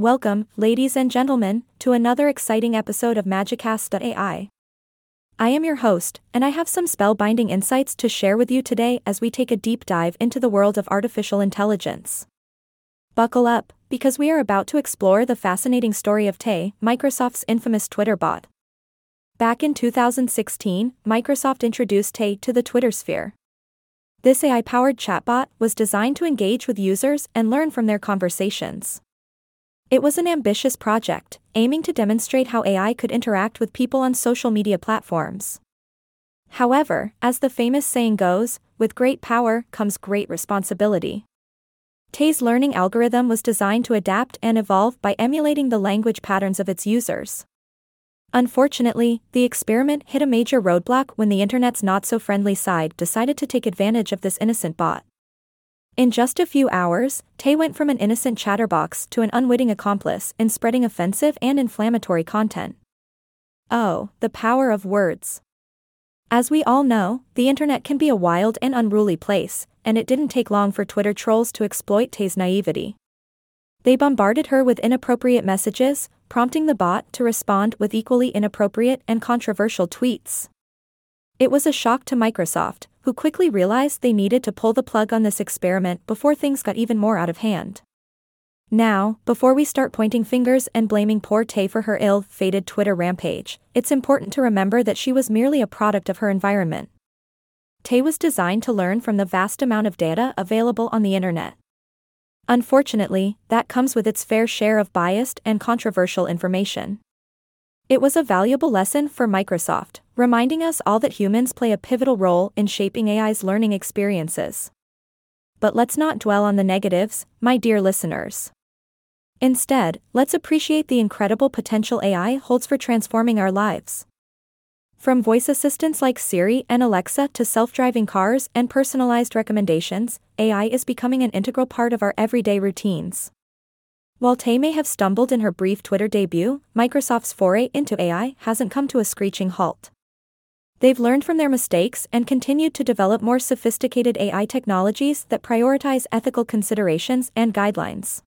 Welcome, ladies and gentlemen, to another exciting episode of Magicast.ai. I am your host, and I have some spellbinding insights to share with you today as we take a deep dive into the world of artificial intelligence. Buckle up, because we are about to explore the fascinating story of Tay, Microsoft's infamous Twitter bot. Back in 2016, Microsoft introduced Tay to the Twitter sphere. This AI powered chatbot was designed to engage with users and learn from their conversations. It was an ambitious project, aiming to demonstrate how AI could interact with people on social media platforms. However, as the famous saying goes, with great power comes great responsibility. Tay's learning algorithm was designed to adapt and evolve by emulating the language patterns of its users. Unfortunately, the experiment hit a major roadblock when the internet's not so friendly side decided to take advantage of this innocent bot. In just a few hours, Tay went from an innocent chatterbox to an unwitting accomplice in spreading offensive and inflammatory content. Oh, the power of words. As we all know, the internet can be a wild and unruly place, and it didn't take long for Twitter trolls to exploit Tay's naivety. They bombarded her with inappropriate messages, prompting the bot to respond with equally inappropriate and controversial tweets. It was a shock to Microsoft, who quickly realized they needed to pull the plug on this experiment before things got even more out of hand. Now, before we start pointing fingers and blaming poor Tay for her ill fated Twitter rampage, it's important to remember that she was merely a product of her environment. Tay was designed to learn from the vast amount of data available on the internet. Unfortunately, that comes with its fair share of biased and controversial information. It was a valuable lesson for Microsoft, reminding us all that humans play a pivotal role in shaping AI's learning experiences. But let's not dwell on the negatives, my dear listeners. Instead, let's appreciate the incredible potential AI holds for transforming our lives. From voice assistants like Siri and Alexa to self driving cars and personalized recommendations, AI is becoming an integral part of our everyday routines. While Tay may have stumbled in her brief Twitter debut, Microsoft's foray into AI hasn't come to a screeching halt. They've learned from their mistakes and continued to develop more sophisticated AI technologies that prioritize ethical considerations and guidelines.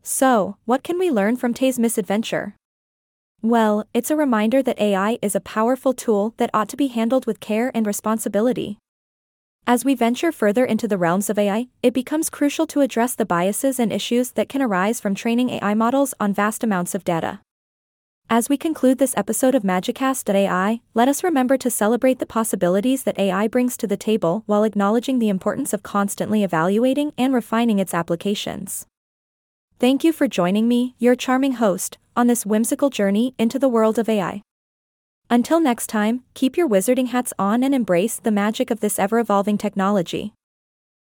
So, what can we learn from Tay's misadventure? Well, it's a reminder that AI is a powerful tool that ought to be handled with care and responsibility. As we venture further into the realms of AI, it becomes crucial to address the biases and issues that can arise from training AI models on vast amounts of data. As we conclude this episode of Magicast.ai, let us remember to celebrate the possibilities that AI brings to the table while acknowledging the importance of constantly evaluating and refining its applications. Thank you for joining me, your charming host, on this whimsical journey into the world of AI. Until next time, keep your wizarding hats on and embrace the magic of this ever evolving technology.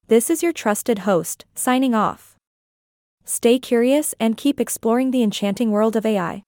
This is your trusted host, signing off. Stay curious and keep exploring the enchanting world of AI.